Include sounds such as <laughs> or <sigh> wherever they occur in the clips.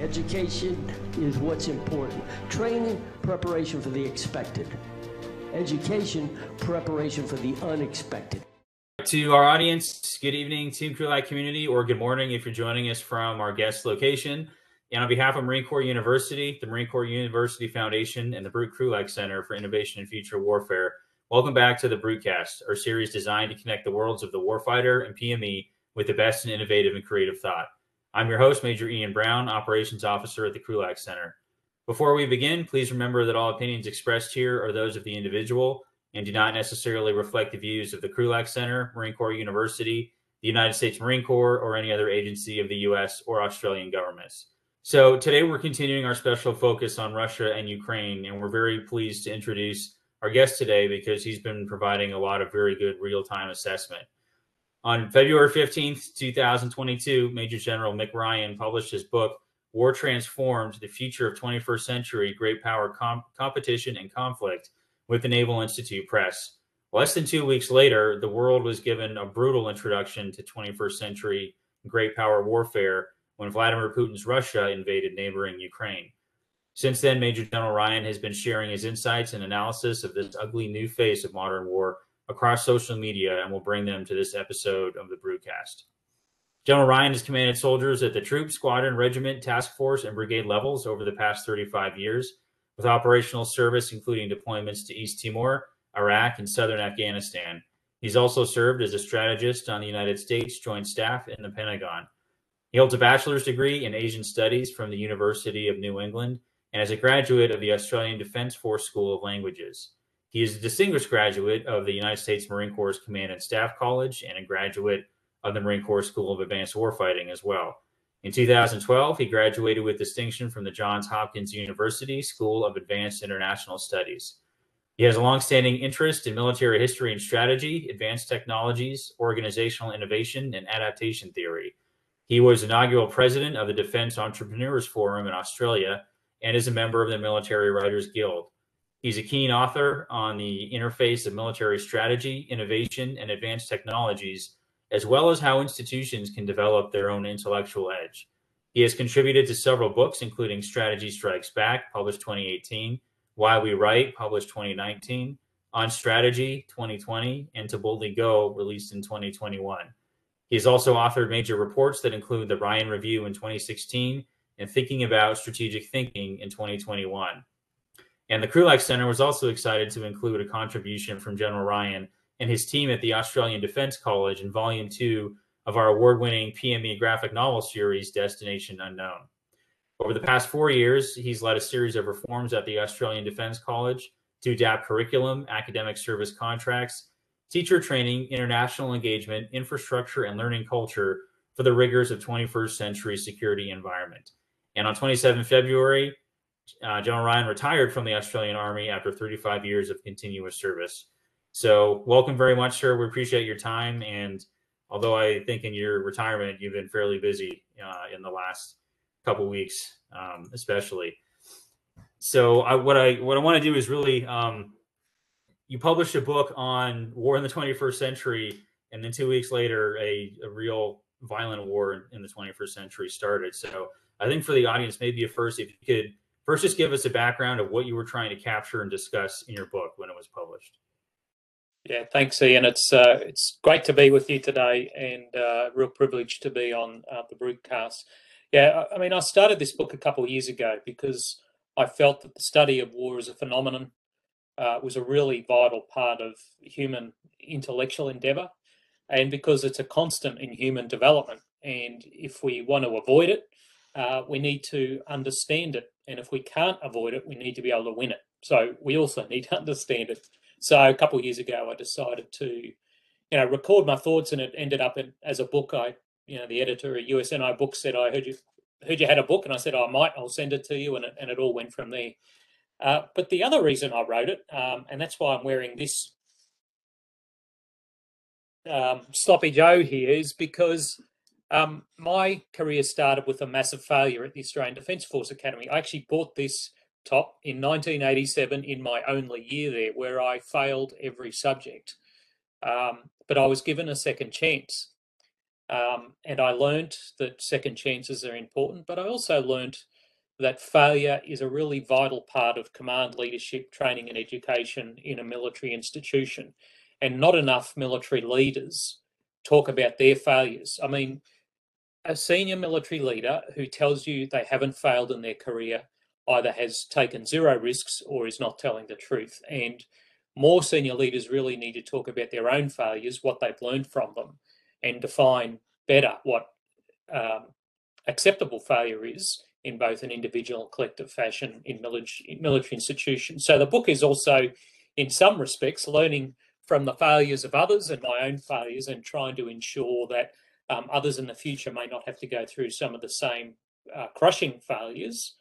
Education is what's important. Training, preparation for the expected. Education, preparation for the unexpected. To our audience, good evening, Team Krulak community, or good morning if you're joining us from our guest location. And on behalf of Marine Corps University, the Marine Corps University Foundation, and the Brute Krulak Center for Innovation in Future Warfare, welcome back to the Brutecast, our series designed to connect the worlds of the warfighter and PME with the best in innovative and creative thought. I'm your host, Major Ian Brown, Operations Officer at the Krulak Center. Before we begin, please remember that all opinions expressed here are those of the individual and do not necessarily reflect the views of the Krulak Center, Marine Corps University, the United States Marine Corps, or any other agency of the U.S. or Australian governments. So today we're continuing our special focus on Russia and Ukraine, and we're very pleased to introduce our guest today because he's been providing a lot of very good real-time assessment. On February 15th, 2022, Major General Mick Ryan published his book, War Transformed The Future of 21st Century Great Power Com- Competition and Conflict, with the Naval Institute Press. Less than two weeks later, the world was given a brutal introduction to 21st century great power warfare when Vladimir Putin's Russia invaded neighboring Ukraine. Since then, Major General Ryan has been sharing his insights and analysis of this ugly new face of modern war across social media and will bring them to this episode of the Brutecast. General Ryan has commanded soldiers at the troop, squadron, regiment, task force, and brigade levels over the past 35 years, with operational service including deployments to East Timor, Iraq, and southern Afghanistan. He's also served as a strategist on the United States Joint Staff in the Pentagon. He holds a bachelor's degree in Asian Studies from the University of New England and is a graduate of the Australian Defence Force School of Languages. He is a distinguished graduate of the United States Marine Corps Command and Staff College and a graduate of the Marine Corps School of Advanced Warfighting as well. In 2012, he graduated with distinction from the Johns Hopkins University School of Advanced International Studies. He has a longstanding interest in military history and strategy, advanced technologies, organizational innovation, and adaptation theory. He was inaugural president of the Defense Entrepreneurs Forum in Australia and is a member of the Military Writers Guild. He's a keen author on the interface of military strategy, innovation, and advanced technologies, as well as how institutions can develop their own intellectual edge. He has contributed to several books, including Strategy Strikes Back, published 2018, Why We Write, published 2019, On Strategy, 2020, and To Boldly Go, released in 2021. He has also authored major reports that include the Ryan Review in 2016 and Thinking About Strategic Thinking in 2021. And the Krulak Center was also excited to include a contribution from General Ryan and his team at the Australian Defence College in Volume 2 of our award winning PME graphic novel series, Destination Unknown. Over the past four years, he's led a series of reforms at the Australian Defence College to adapt curriculum, academic service contracts, teacher training, international engagement, infrastructure, and learning culture for the rigors of 21st century security environment. And on 27 February, uh, General Ryan retired from the Australian Army after 35 years of continuous service. So, welcome very much, sir. We appreciate your time. And although I think in your retirement you've been fairly busy uh, in the last couple weeks, um, especially. So, I, what I what I want to do is really, um, you published a book on war in the 21st century, and then two weeks later, a, a real violent war in the 21st century started. So, I think for the audience, maybe at first, if you could First, just give us a background of what you were trying to capture and discuss in your book when it was published. Yeah, thanks, Ian. It's uh, it's great to be with you today, and uh, real privilege to be on uh, the Brutecast. Yeah, I mean, I started this book a couple of years ago because I felt that the study of war as a phenomenon uh, was a really vital part of human intellectual endeavour, and because it's a constant in human development. And if we want to avoid it, uh, we need to understand it. And if we can't avoid it, we need to be able to win it. So we also <laughs> need to understand it. So a couple of years ago, I decided to, you know, record my thoughts, and it ended up in, as a book. I, you know, the editor at USNI Books said, "I heard you heard you had a book," and I said, oh, "I might. I'll send it to you," and it, and it all went from there. Uh, but the other reason I wrote it, um, and that's why I'm wearing this um, sloppy Joe here, is because um, my career started with a massive failure at the Australian Defence Force Academy. I actually bought this top in 1987 in my only year there, where I failed every subject. Um, but I was given a second chance. Um, and I learned that second chances are important, but I also learned that failure is a really vital part of command leadership, training, and education in a military institution. And not enough military leaders talk about their failures. I mean, a senior military leader who tells you they haven't failed in their career either has taken zero risks or is not telling the truth. And more senior leaders really need to talk about their own failures, what they've learned from them, and define better what um, acceptable failure is in both an individual and collective fashion in military, military institutions. So the book is also, in some respects, learning from the failures of others and my own failures and trying to ensure that um, others in the future may not have to go through some of the same uh, crushing failures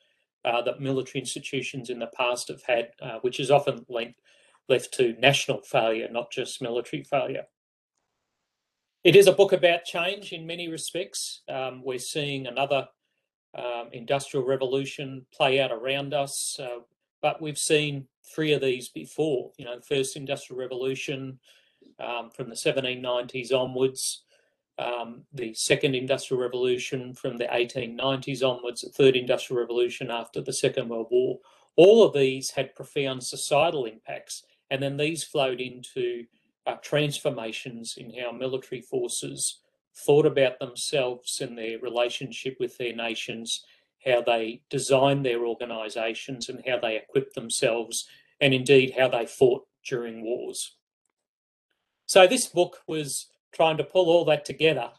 uh, that military institutions in the past have had, uh, which is often linked, left to national failure, not just military failure. It is a book about change in many respects. Um, we're seeing another um, industrial revolution play out around us, uh, but we've seen three of these before. You know, the first industrial revolution um, from the 1790s onwards, um, the second industrial revolution from the 1890s onwards, the third industrial revolution after the Second World War. All of these had profound societal impacts, and then these flowed into uh, transformations in how military forces thought about themselves and their relationship with their nations, how they designed their organisations, and how they equipped themselves, and indeed how they fought during wars. So, this book was trying to pull all that together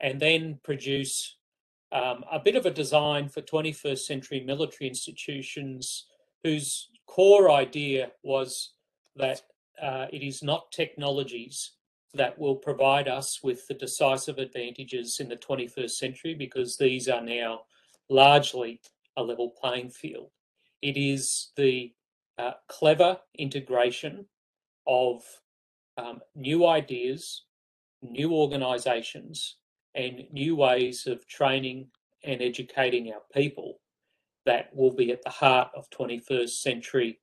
and then produce um, a bit of a design for 21st century military institutions whose core idea was that uh, it is not technologies that will provide us with the decisive advantages in the 21st century because these are now largely a level playing field. It is the uh, clever integration of um, new ideas, new organisations, and new ways of training and educating our people that will be at the heart of 21st century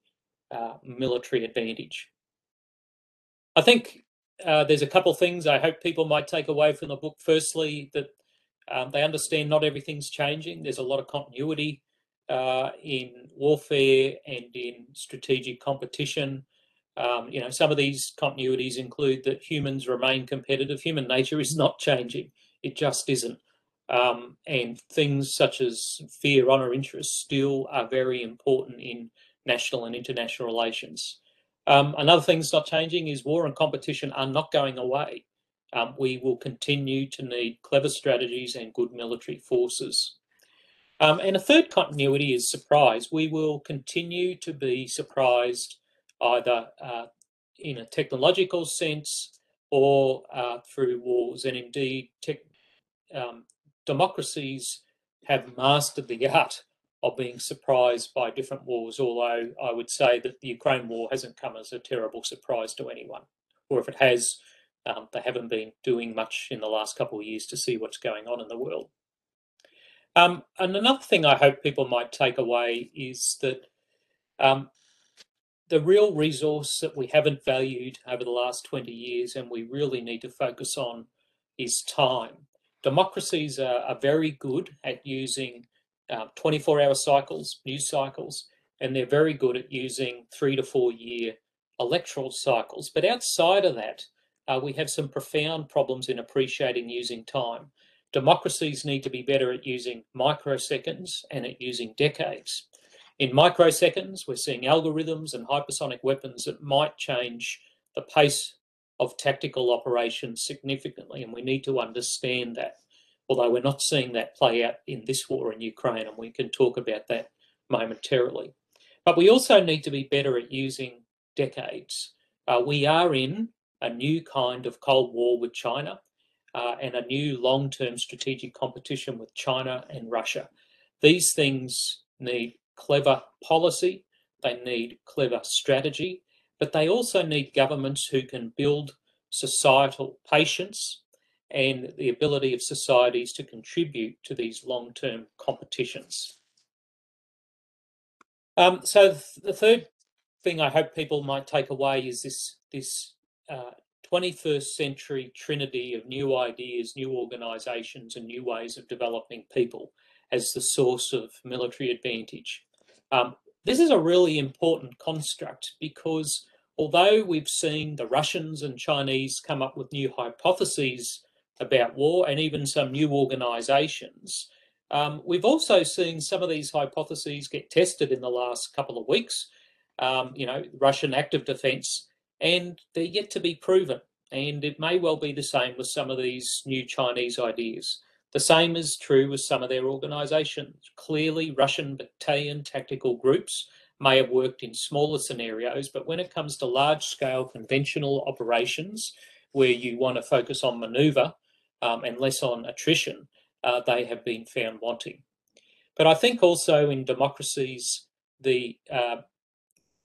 uh, military advantage. I think uh, there's a couple things I hope people might take away from the book. Firstly, that um, they understand not everything's changing. There's a lot of continuity uh, in warfare and in strategic competition. Um, you know, some of these continuities include that humans remain competitive. Human nature is not changing; it just isn't. Um, and things such as fear, honour, interest still are very important in national and international relations. Um, another thing that's not changing is war and competition are not going away. Um, we will continue to need clever strategies and good military forces. Um, and a third continuity is surprise. We will continue to be surprised either uh, in a technological sense or uh, through wars. And indeed, um, democracies have mastered the art of being surprised by different wars, although I would say that the Ukraine war hasn't come as a terrible surprise to anyone. Or if it has, um, they haven't been doing much in the last couple of years to see what's going on in the world. Um, and another thing I hope people might take away is that um, the real resource that we haven't valued over the last 20 years and we really need to focus on is time. Democracies are, are very good at using 24 uh, hour cycles, news cycles, and they're very good at using three to four year electoral cycles. But outside of that, uh, we have some profound problems in appreciating using time. Democracies need to be better at using microseconds and at using decades. In microseconds, we're seeing algorithms and hypersonic weapons that might change the pace of tactical operations significantly, and we need to understand that although we're not seeing that play out in this war in Ukraine, and we can talk about that momentarily. But we also need to be better at using decades. Uh, we are in a new kind of Cold War with China uh, and a new long term strategic competition with China and Russia. These things need clever policy, they need clever strategy, but they also need governments who can build societal patience and the ability of societies to contribute to these long-term competitions. Um, so the third thing I hope people might take away is this, this uh, 21st century trinity of new ideas, new organisations and new ways of developing people. as the source of military advantage. Um, this is a really important construct because although we've seen the Russians and Chinese come up with new hypotheses about war and even some new organizations, um, we've also seen some of these hypotheses get tested in the last couple of weeks. Um, you know, Russian active defense, and they're yet to be proven. And it may well be the same with some of these new Chinese ideas. The same is true with some of their organizations. Clearly, Russian battalion tactical groups may have worked in smaller scenarios, but when it comes to large scale conventional operations where you want to focus on maneuver um, and less on attrition, uh, they have been found wanting. But I think also in democracies, the uh,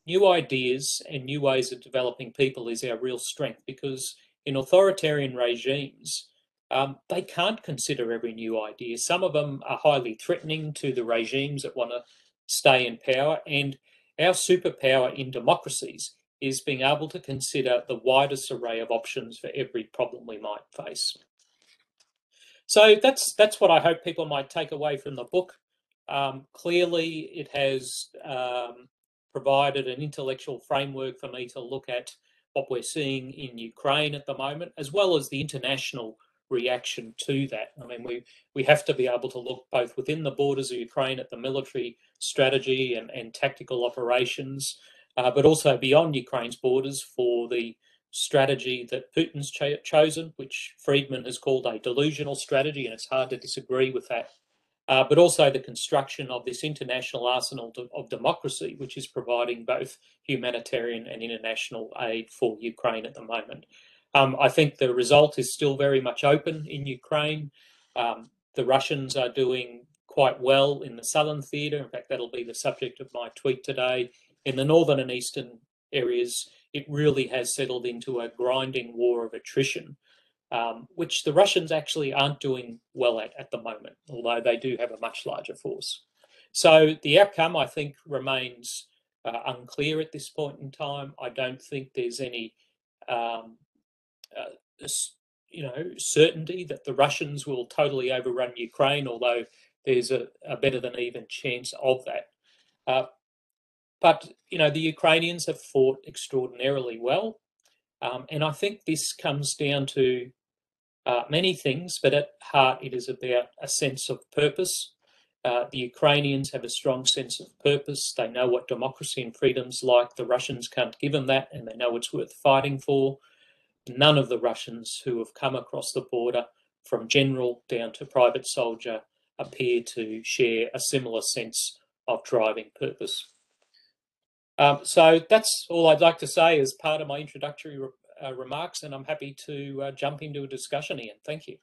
new ideas and new ways of developing people is our real strength because in authoritarian regimes, um, they can't consider every new idea. Some of them are highly threatening to the regimes that want to stay in power. And our superpower in democracies is being able to consider the widest array of options for every problem we might face. So that's that's what I hope people might take away from the book. Um, clearly, it has um, provided an intellectual framework for me to look at what we're seeing in Ukraine at the moment, as well as the international reaction to that. I mean, we we have to be able to look both within the borders of Ukraine at the military strategy and, and tactical operations, uh, but also beyond Ukraine's borders for the strategy that Putin's cho chosen, which Freedman has called a delusional strategy, and it's hard to disagree with that. Uh, but also the construction of this international arsenal of democracy, which is providing both humanitarian and international aid for Ukraine at the moment. Um, I think the result is still very much open in Ukraine. Um, the Russians are doing quite well in the southern theatre. In fact, that'll be the subject of my tweet today. In the northern and eastern areas, it really has settled into a grinding war of attrition, um, which the Russians actually aren't doing well at at the moment, although they do have a much larger force. So the outcome, I think, remains uh, unclear at this point in time. I don't think there's any um, uh, you know, certainty that the Russians will totally overrun Ukraine, although there's a, a better than even chance of that. Uh, but, you know, the Ukrainians have fought extraordinarily well. Um, and I think this comes down to uh, many things, but at heart, it is about a sense of purpose. Uh, the Ukrainians have a strong sense of purpose. They know what democracy and freedom's like. The Russians can't give them that, and they know it's worth fighting for none of the Russians who have come across the border from general down to private soldier appear to share a similar sense of driving purpose. Um, so that's all I'd like to say as part of my introductory re uh, remarks, and I'm happy to uh, jump into a discussion, Ian. Thank you.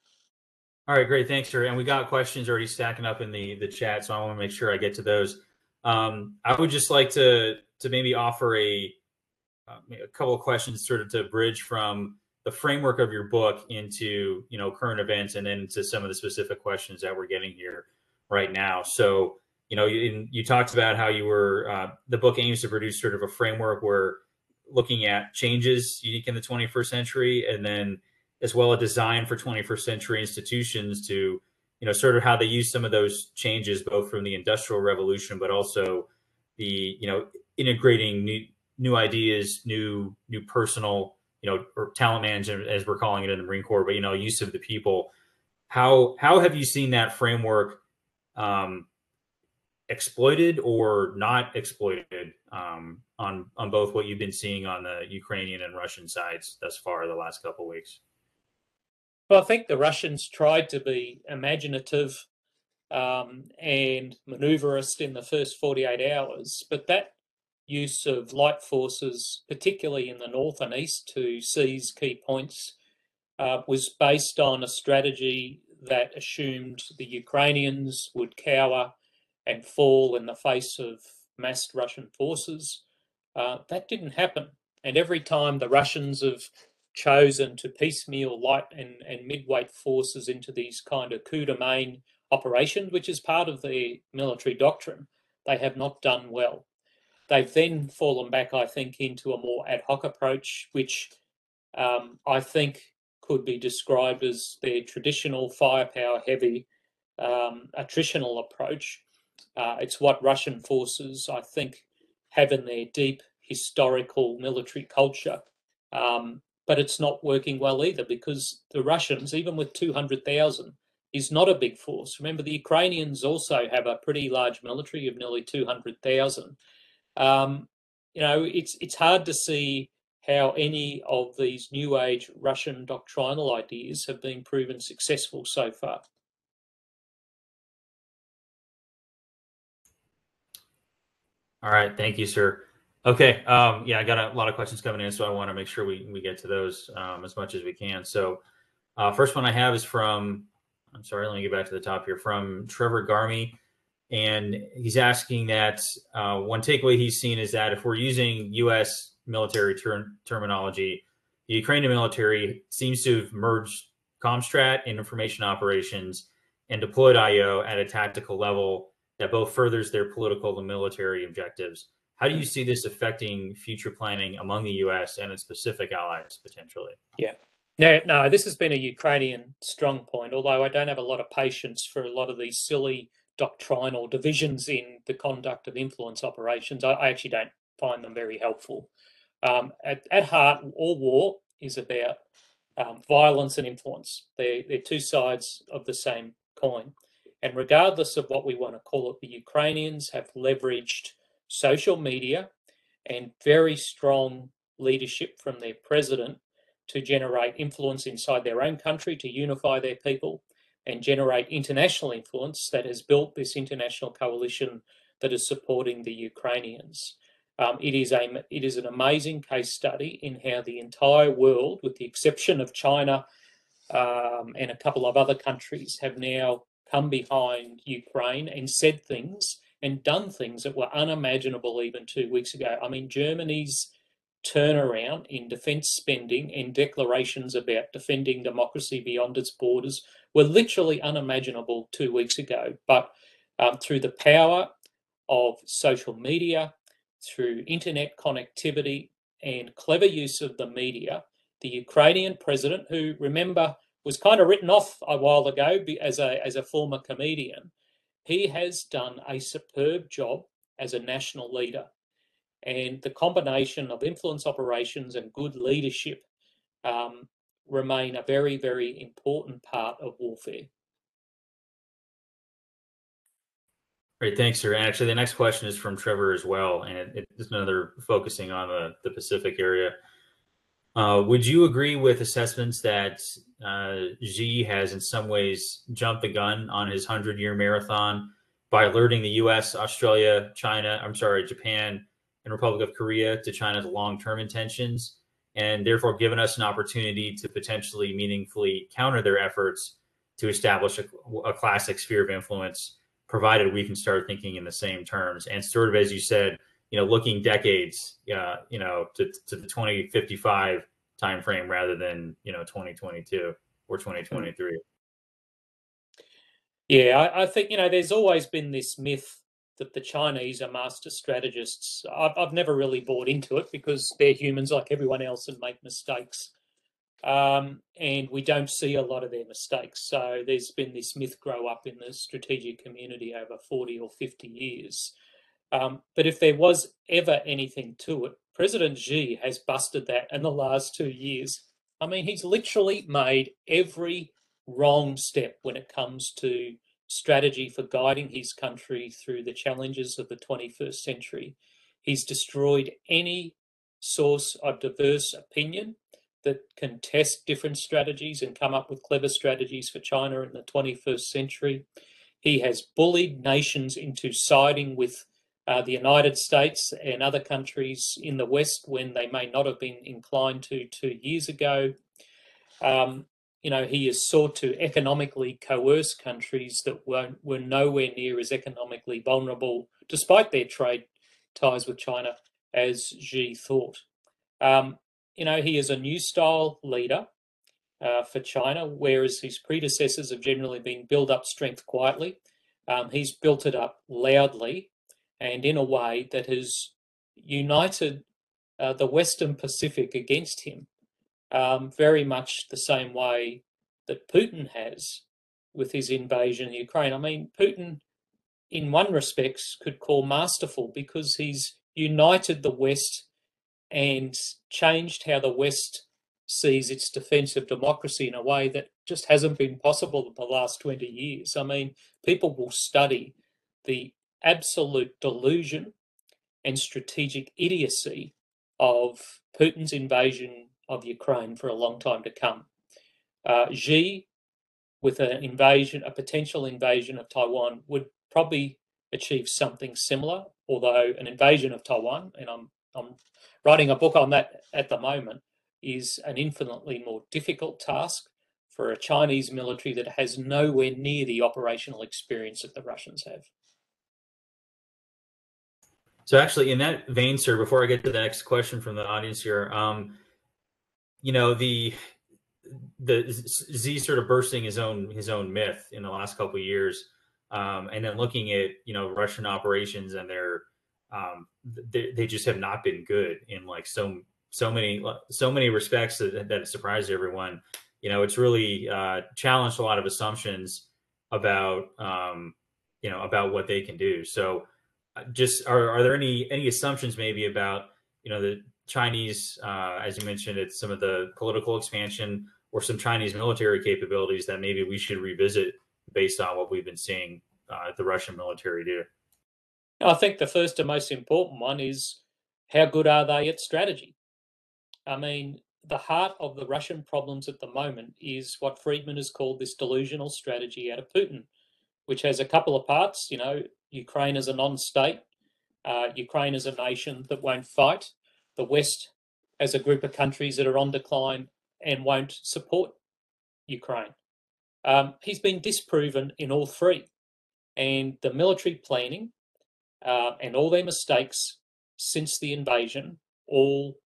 All right, great. Thanks, sir. And we got questions already stacking up in the the chat, so I want to make sure I get to those. Um, I would just like to to maybe offer a uh, a couple of questions sort of to bridge from the framework of your book into you know current events and then into some of the specific questions that we're getting here right now. So you know you, you talked about how you were uh, the book aims to produce sort of a framework where looking at changes unique in the 21st century and then as well a design for 21st century institutions to you know sort of how they use some of those changes both from the industrial revolution but also the you know integrating new new ideas, new new personal, you know, or talent management as we're calling it in the Marine Corps, but you know, use of the people. How how have you seen that framework um, exploited or not exploited um, on on both what you've been seeing on the Ukrainian and Russian sides thus far the last couple weeks? Well, I think the Russians tried to be imaginative um, and maneuverist in the first 48 hours, but that use of light forces, particularly in the north and east, to seize key points, uh, was based on a strategy that assumed the Ukrainians would cower and fall in the face of massed Russian forces. Uh, that didn't happen. And every time the Russians have chosen to piecemeal light and, and mid-weight forces into these kind of coup de main operations, which is part of the military doctrine, they have not done well. They've then fallen back, I think, into a more ad hoc approach, which um, I think could be described as their traditional firepower heavy um, attritional approach. Uh, it's what Russian forces, I think, have in their deep historical military culture. Um, but it's not working well either because the Russians, even with 200,000, is not a big force. Remember, the Ukrainians also have a pretty large military of nearly 200,000. Um, you know, it's it's hard to see how any of these new age Russian doctrinal ideas have been proven successful so far. All right, thank you, sir. Okay, um, yeah, I got a lot of questions coming in, so I want to make sure we, we get to those um, as much as we can. So, uh, first one I have is from, I'm sorry, let me get back to the top here, from Trevor Garmy. And he's asking that uh, one takeaway he's seen is that if we're using US military ter- terminology, the Ukrainian military seems to have merged Comstrat and information operations and deployed IO at a tactical level that both furthers their political and military objectives. How do you see this affecting future planning among the U.S. and its Pacific allies potentially? Yeah. No, no, this has been a Ukrainian strong point, although I don't have a lot of patience for a lot of these silly doctrinal divisions in the conduct of influence operations. I, I actually don't find them very helpful. Um, at, at, heart, all war is about um, violence and influence. They're, they're two sides of the same coin. And regardless of what we want to call it, the Ukrainians have leveraged social media and very strong leadership from their president to generate influence inside their own country, to unify their people, and generate international influence that has built this international coalition that is supporting the Ukrainians. Um, it is a it is an amazing case study in how the entire world, with the exception of China um, and a couple of other countries, have now come behind Ukraine and said things and done things that were unimaginable even two weeks ago. I mean, Germany's turnaround in defence spending and declarations about defending democracy beyond its borders were literally unimaginable two weeks ago. But um, through the power of social media, through internet connectivity, and clever use of the media, the Ukrainian president, who remember was kind of written off a while ago as a as a former comedian, he has done a superb job as a national leader. And the combination of influence operations and good leadership um, remain a very, very important part of warfare. Great, thanks, sir. And actually, the next question is from Trevor as well, and it, it's another focusing on the, the Pacific area. Uh, would you agree with assessments that uh, Xi has in some ways jumped the gun on his 100 year marathon by alerting the US, Australia, China, I'm sorry, Japan, and Republic of Korea to China's long term intentions, and therefore given us an opportunity to potentially meaningfully counter their efforts to establish a, a classic sphere of influence, provided we can start thinking in the same terms. And sort of as you said, you know, looking decades, uh, you know, to, to the 2055 timeframe rather than, you know, 2022 or 2023. Yeah, I, I, think, you know, there's always been this myth that the Chinese are master strategists. I've, I've never really bought into it because they're humans like everyone else and make mistakes. Um, and we don't see a lot of their mistakes. So there's been this myth grow up in the strategic community over 40 or 50 years. Um, but if there was ever anything to it, President Xi has busted that in the last two years. I mean, he's literally made every wrong step when it comes to strategy for guiding his country through the challenges of the 21st century. He's destroyed any source of diverse opinion that can test different strategies and come up with clever strategies for China in the 21st century. He has bullied nations into siding with uh, the United States and other countries in the West when they may not have been inclined to two years ago. Um, you know, he has sought to economically coerce countries that were, were nowhere near as economically vulnerable, despite their trade ties with China, as Xi thought. Um, you know, he is a new style leader uh, for China, whereas his predecessors have generally been build up strength quietly. Um, he's built it up loudly and in a way that has united uh, the Western Pacific against him, um, very much the same way that Putin has. with his invasion of Ukraine. I mean, Putin, in one respects, could call masterful because he's united the West and changed how the West sees its defense of democracy in a way that just hasn't been possible in the last 20 years. I mean, people will study the absolute delusion and strategic idiocy of Putin's invasion of Ukraine for a long time to come. Uh, Xi, with an invasion, a potential invasion of Taiwan, would probably achieve something similar. Although an invasion of Taiwan, and I'm I'm writing a book on that at the moment, is an infinitely more difficult task for a Chinese military that has nowhere near the operational experience that the Russians have. So, actually, in that vein, sir, before I get to the next question from the audience here, um, you know the the Xi sort of bursting his own his own myth in the last couple of years, um, and then looking at you know Russian operations and their um, they, they just have not been good in like so so many so many respects that, that surprised everyone. You know, it's really uh, challenged a lot of assumptions about um, you know about what they can do. So, uh, just are are there any any assumptions maybe about you know the Chinese, uh, as you mentioned, it's some of the political expansion or some Chinese military capabilities that maybe we should revisit based on what we've been seeing uh, the Russian military do? I think the first and most important one is how good are they at strategy? I mean, the heart of the Russian problems at the moment is what Freedman has called this delusional strategy out of Putin, which has a couple of parts. You know, Ukraine is a non state, uh, Ukraine is a nation that won't fight, the West as a group of countries that are on decline and won't support Ukraine. Um, he's been disproven in all three. And the military planning uh, and all their mistakes since the invasion all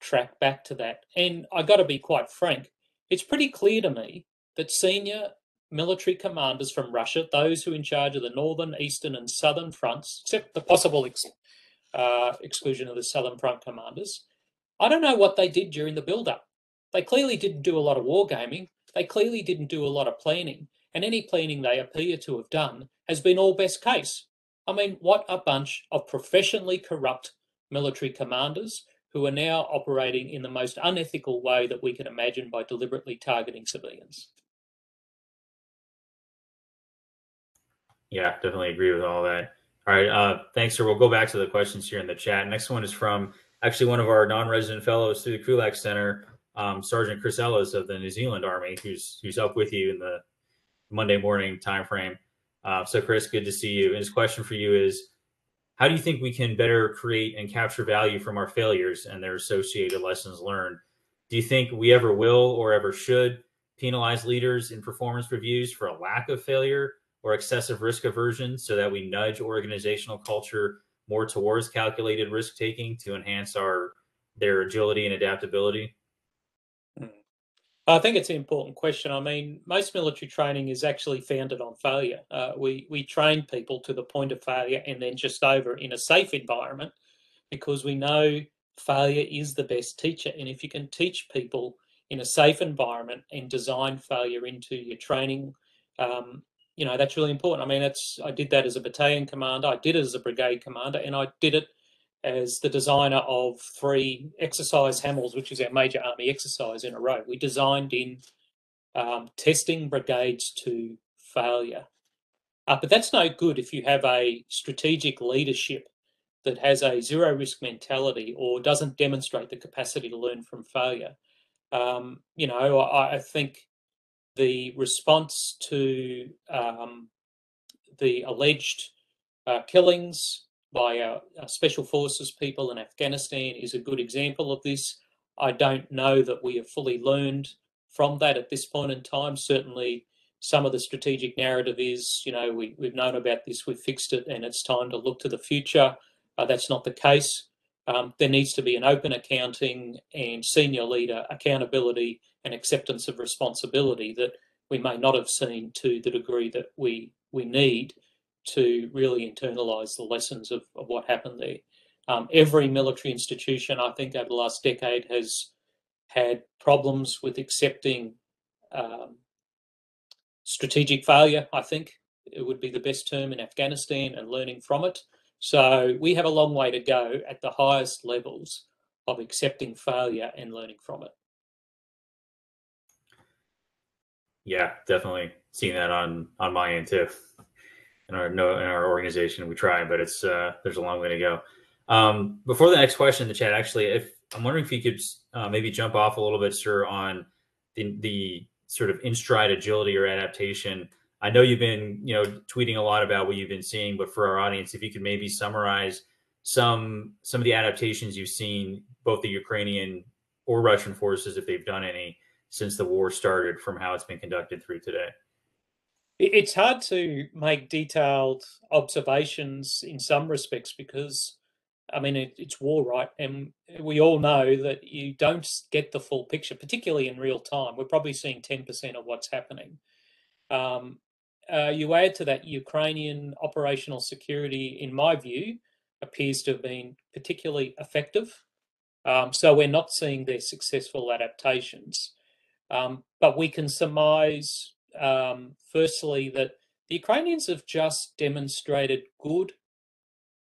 track back to that. And I got to be quite frank, it's pretty clear to me that senior military commanders from Russia, those who are in charge of the northern, eastern, and southern fronts, except the possible ex- uh, exclusion of the southern front commanders, I don't know what they did during the build-up. They clearly didn't do a lot of wargaming. They clearly didn't do a lot of planning. And any planning they appear to have done has been all best case. I mean, what a bunch of professionally corrupt military commanders who are now operating in the most unethical way that we can imagine by deliberately targeting civilians. Yeah, definitely agree with all that. All right, uh, thanks, sir. We'll go back to the questions here in the chat. Next one is from actually one of our non-resident fellows through the Krulak Center, um, Sergeant Chris Ellis of the New Zealand Army, who's who's up with you in the Monday morning time frame. Uh, so, Chris, good to see you. And his question for you is How do you think we can better create and capture value from our failures and their associated lessons learned? Do you think we ever will or ever should penalize leaders in performance reviews for a lack of failure or excessive risk aversion so that we nudge organizational culture more towards calculated risk taking to enhance our their agility and adaptability? I think it's an important question. I mean, most military training is actually founded on failure. Uh, we we train people to the point of failure and then just over in a safe environment because we know failure is the best teacher. And if you can teach people in a safe environment and design failure into your training, um, you know that's really important. I mean, that's I did that as a battalion commander. I did it as a brigade commander, and I did it as the designer of three exercise Hamels, which is our major army exercise in a row. We designed in um, testing brigades to failure. Uh, but that's no good if you have a strategic leadership that has a zero risk mentality or doesn't demonstrate the capacity to learn from failure. Um, you know, I, I, think the response to um, the alleged uh, killings by our, our, special forces people in Afghanistan is a good example of this. I don't know that we have fully learned from that at this point in time. Certainly, some of the strategic narrative is, you know, we, we've known about this, we've fixed it, and it's time to look to the future. Uh, that's not the case. Um, there needs to be an open accounting and senior leader accountability and acceptance of responsibility that we may not have seen to the degree that we we need to really internalize the lessons of, of what happened there. Um, every military institution, I think, over the last decade has had problems with accepting um, strategic failure, I think it would be the best term in Afghanistan, and learning from it. So we have a long way to go at the highest levels of accepting failure and learning from it. Yeah, definitely seeing that on on my end too. In our no in our organization, we try, but it's uh, there's a long way to go. Um, before the next question in the chat, actually, if I'm wondering if you could uh, maybe jump off a little bit, sir, on the, the sort of in stride agility or adaptation. I know you've been, you know, tweeting a lot about what you've been seeing, but for our audience, if you could maybe summarize some some of the adaptations you've seen, both the Ukrainian or Russian forces, if they've done any since the war started, from how it's been conducted through today. It's hard to make detailed observations in some respects because I mean, it, it's war, right? And we all know that you don't get the full picture, particularly in real time. We're probably seeing 10% of what's happening. Um, uh, you add to that Ukrainian operational security, in my view, appears to have been particularly effective. Um, so we're not seeing their successful adaptations. Um, but we can surmise, um, firstly, that the Ukrainians have just demonstrated good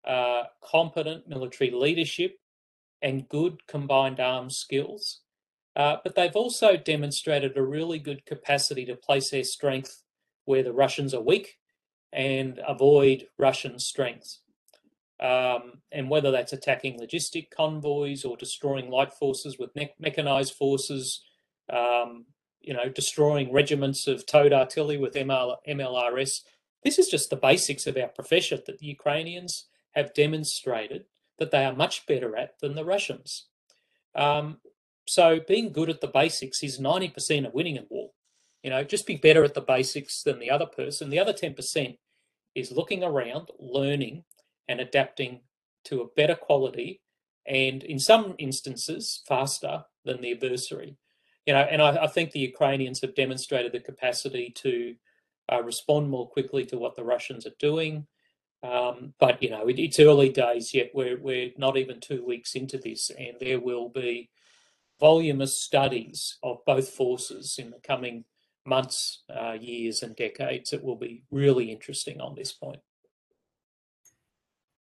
uh, competent military leadership and good combined arms skills. Uh, but they've also demonstrated a really good capacity to place their strength where the Russians are weak and avoid Russian strengths. Um, and whether that's attacking logistic convoys or destroying light forces with me- mechanized forces, um, you know, destroying regiments of towed artillery with ML- MLRS. This is just the basics of our profession that the Ukrainians have demonstrated that they are much better at than the Russians. Um, so being good at the basics is 90% of winning a war. You know, just be better at the basics than the other person. The other 10% is looking around, learning, and adapting to a better quality, and in some instances, faster than the adversary. You know, and I, I think the Ukrainians have demonstrated the capacity to uh, respond more quickly to what the Russians are doing. Um, but you know, it, it's early days yet. We're we're not even two weeks into this, and there will be voluminous studies of both forces in the coming months, uh, years, and decades. It will be really interesting on this point.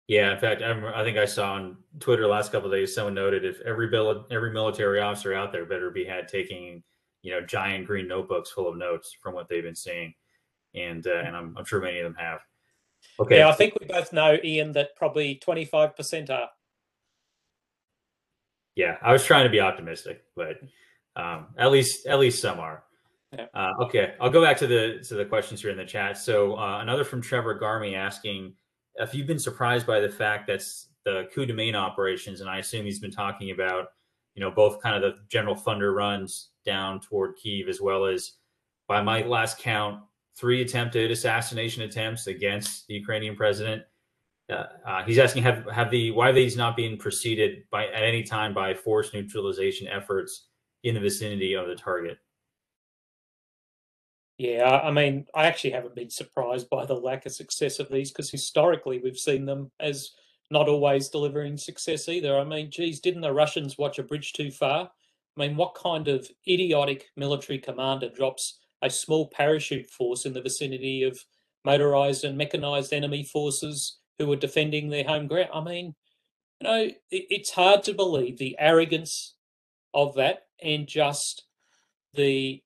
Yeah, in fact, I, I think I saw on Twitter last couple of days someone noted if every bill, every military officer out there better be had taking you know giant green notebooks full of notes from what they've been seeing, and uh, and I'm, I'm sure many of them have. Okay. Yeah, I think we both know, Ian, that probably 25% are. Yeah, I was trying to be optimistic, but um, at least at least some are. Yeah. Uh, okay, I'll go back to the to the questions here in the chat. So uh, another from Trevor Garmy asking if you've been surprised by the fact that the coup de main operations, and I assume he's been talking about, you know, both kind of the general thunder runs down toward Kiev as well as, by my last count, three attempted assassination attempts against the Ukrainian president. Uh, uh, he's asking have have the why these not being preceded by at any time by force neutralization efforts in the vicinity of the target. Yeah, I mean, I actually haven't been surprised by the lack of success of these because historically we've seen them as not always delivering success either. I mean, geez, didn't the Russians watch a bridge too far? I mean, what kind of idiotic military commander drops a small parachute force in the vicinity of motorized and mechanized enemy forces who were defending their home ground. I mean, you know, it's hard to believe the arrogance of that and just the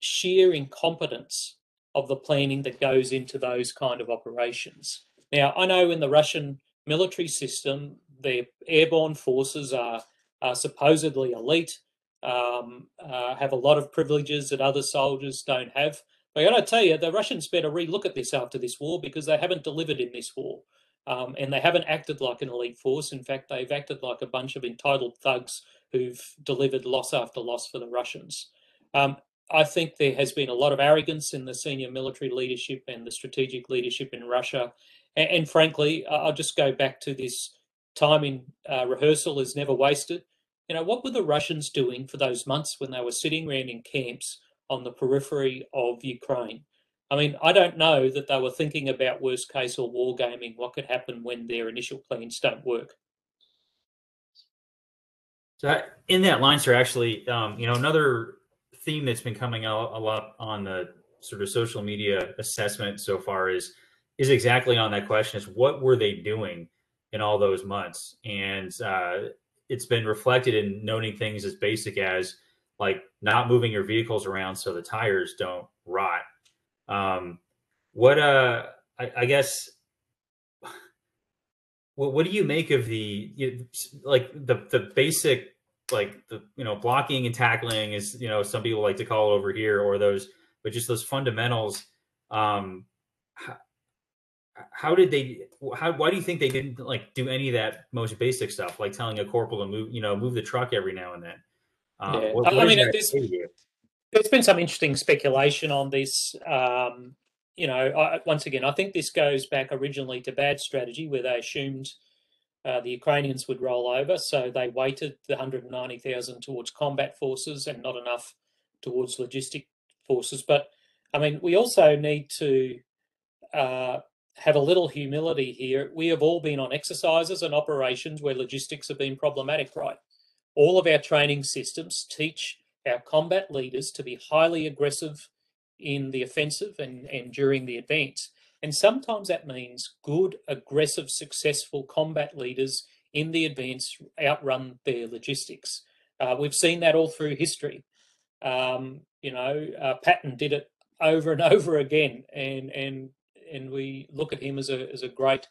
sheer incompetence of the planning that goes into those kind of operations. Now, I know in the Russian military system, their airborne forces are, are supposedly elite um, uh, have a lot of privileges that other soldiers don't have. But I got to tell you, the Russians better relook at this after this war because they haven't delivered in this war. Um, and they haven't acted like an elite force. In fact, they've acted like a bunch of entitled thugs who've delivered loss after loss for the Russians. Um, I think there has been a lot of arrogance in the senior military leadership and the strategic leadership in Russia. And, and frankly, I'll just go back to this time in uh, rehearsal is never wasted. You know, what were the Russians doing for those months when they were sitting around in camps on the periphery of Ukraine? I mean, I don't know that they were thinking about worst case or wargaming, what could happen when their initial plans don't work. So in that line, sir, actually, um, you know, another theme that's been coming out a lot on the sort of social media assessment so far is is exactly on that question: is what were they doing in all those months? And uh, it's been reflected in noting things as basic as like not moving your vehicles around so the tires don't rot. Um, what uh, I, I guess what, what do you make of the like the the basic like the you know blocking and tackling is you know some people like to call it over here or those but just those fundamentals um how, how did they how why do you think they didn't like do any of that most basic stuff like telling a corporal to move you know move the truck every now and then um, yeah. what, what i mean there's been some interesting speculation on this um you know I, once again i think this goes back originally to bad strategy where they assumed uh, the Ukrainians would roll over. So they weighted the 190,000 towards combat forces and not enough towards logistic forces. But I mean, we also need to uh, have a little humility here. We have all been on exercises and operations where logistics have been problematic, right? All of our training systems teach our combat leaders to be highly aggressive in the offensive and, and during the advance. And sometimes that means good, aggressive, successful combat leaders in the advance outrun their logistics. Uh, we've seen that all through history. Um, you know, uh, Patton did it over and <laughs> over again, and and and we look at him as a as a great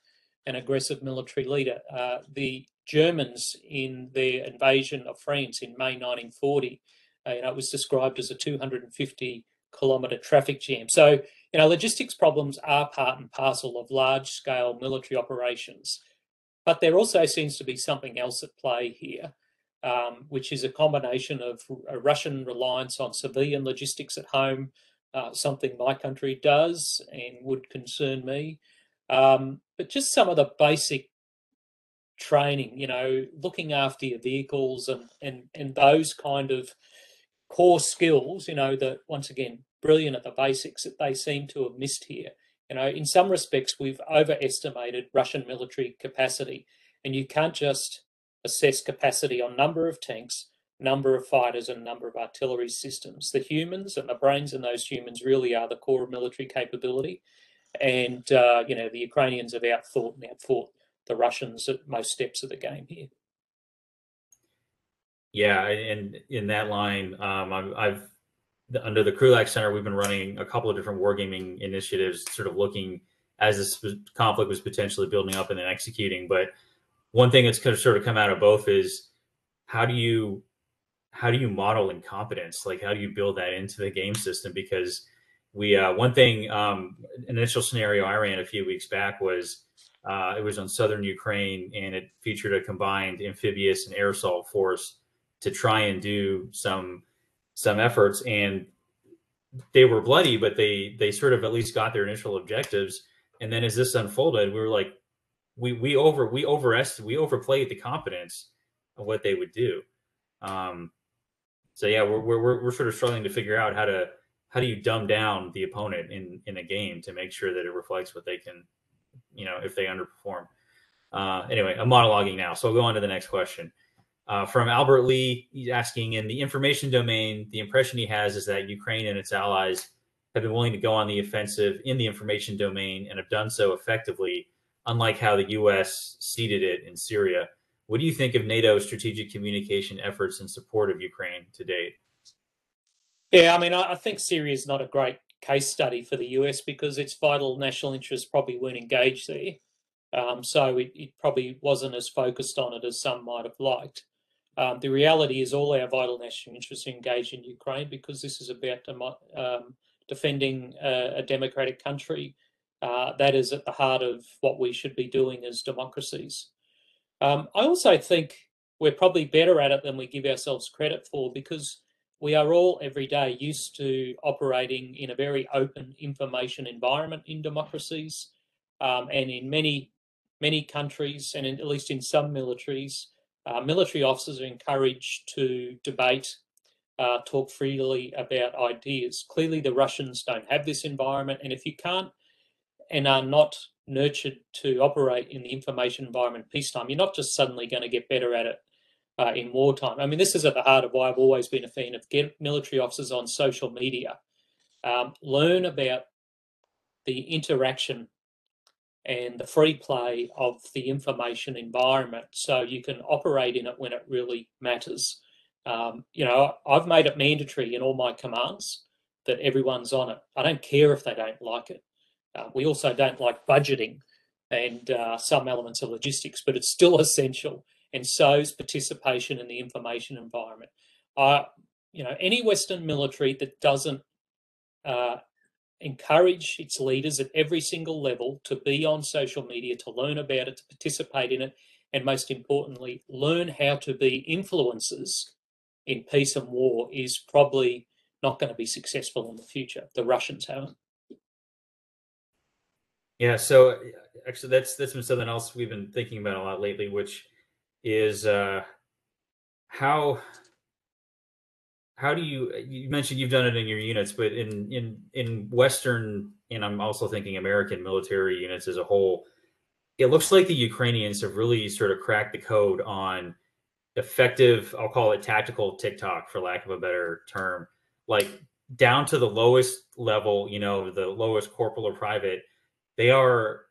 and aggressive military leader. Uh, the Germans in their invasion of France in May 1940, uh, you know, it was described as a 250 kilometre traffic jam. So you know, logistics problems are part and parcel of large scale military operations, but there also seems to be something else at play here, um, which is a combination of a Russian reliance on civilian logistics at home, uh, something my country does and would concern me, um, but just some of the basic training, you know, looking after your vehicles and, and, and those kind of core skills, you know, that once again, brilliant at the basics that they seem to have missed here. You know, in some respects, we've overestimated Russian military capacity, and you can't just assess capacity on number of tanks, number of fighters, and number of artillery systems. The humans and the brains in those humans really are the core of military capability. And, uh, you know, the Ukrainians have outthought and outfought the Russians at most steps of the game here. Yeah, and in that line, um, I've under the Krulak Center, we've been running a couple of different wargaming initiatives, sort of looking as this conflict was potentially building up and then executing. But one thing that's kind of sort of come out of both is how do you how do you model incompetence? Like how do you build that into the game system? Because we uh, one thing um, initial scenario I ran a few weeks back was uh, it was on southern Ukraine and it featured a combined amphibious and air assault force to try and do some some efforts and they were bloody, but they they sort of at least got their initial objectives. And then as this unfolded, we were like, we we over we overestimated we overplayed the competence of what they would do. Um, so yeah, we're we're we're sort of struggling to figure out how to how do you dumb down the opponent in in a game to make sure that it reflects what they can, you know, if they underperform. Uh, anyway, I'm monologuing now, so I'll go on to the next question. Uh, from Albert Lee, he's asking in the information domain, the impression he has is that Ukraine and its allies have been willing to go on the offensive in the information domain and have done so effectively, unlike how the U.S. ceded it in Syria. What do you think of NATO's strategic communication efforts in support of Ukraine to date? Yeah, I mean, I think Syria is not a great case study for the US because its vital national interests probably weren't engaged there. Um, so it, it, probably wasn't as focused on it as some might have liked. Um, the reality is all our vital national interests are engaged in Ukraine because this is about um, defending a, a, democratic country uh, that is at the heart of what we should be doing as democracies. Um, I also think we're probably better at it than we give ourselves credit for because we are all every day used to operating in a very open information environment in democracies um, and in many many countries and in, at least in some militaries uh, military officers are encouraged to debate, uh, talk freely about ideas. Clearly, the Russians don't have this environment, and if you can't and are not nurtured to operate in the information environment peacetime, you're not just suddenly going to get better at it uh, in wartime. I mean, this is at the heart of why I've always been a fan of get military officers on social media. um, learn about the interaction and the free play of the information environment so you can operate in it when it really matters. Um, you know, I've made it mandatory in all my commands that everyone's on it. I don't care if they don't like it. Uh, we also don't like budgeting and uh, some elements of logistics, but it's still <laughs> essential. And so is participation in the information environment. Uh, you know, any Western military that doesn't uh, encourage its leaders at every single level to be on social media, to learn about it, to participate in it, and most importantly, learn how to be influencers in peace and war is probably not going to be successful in the future. The Russians haven't. Yeah, so actually, that's that's been something else we've been thinking about a lot lately, which is uh, how how do you you mentioned you've done it in your units but in in in western and i'm also thinking american military units as a whole it looks like the ukrainians have really sort of cracked the code on effective i'll call it tactical tiktok for lack of a better term. Like down to the lowest level you know the lowest corporal or private they are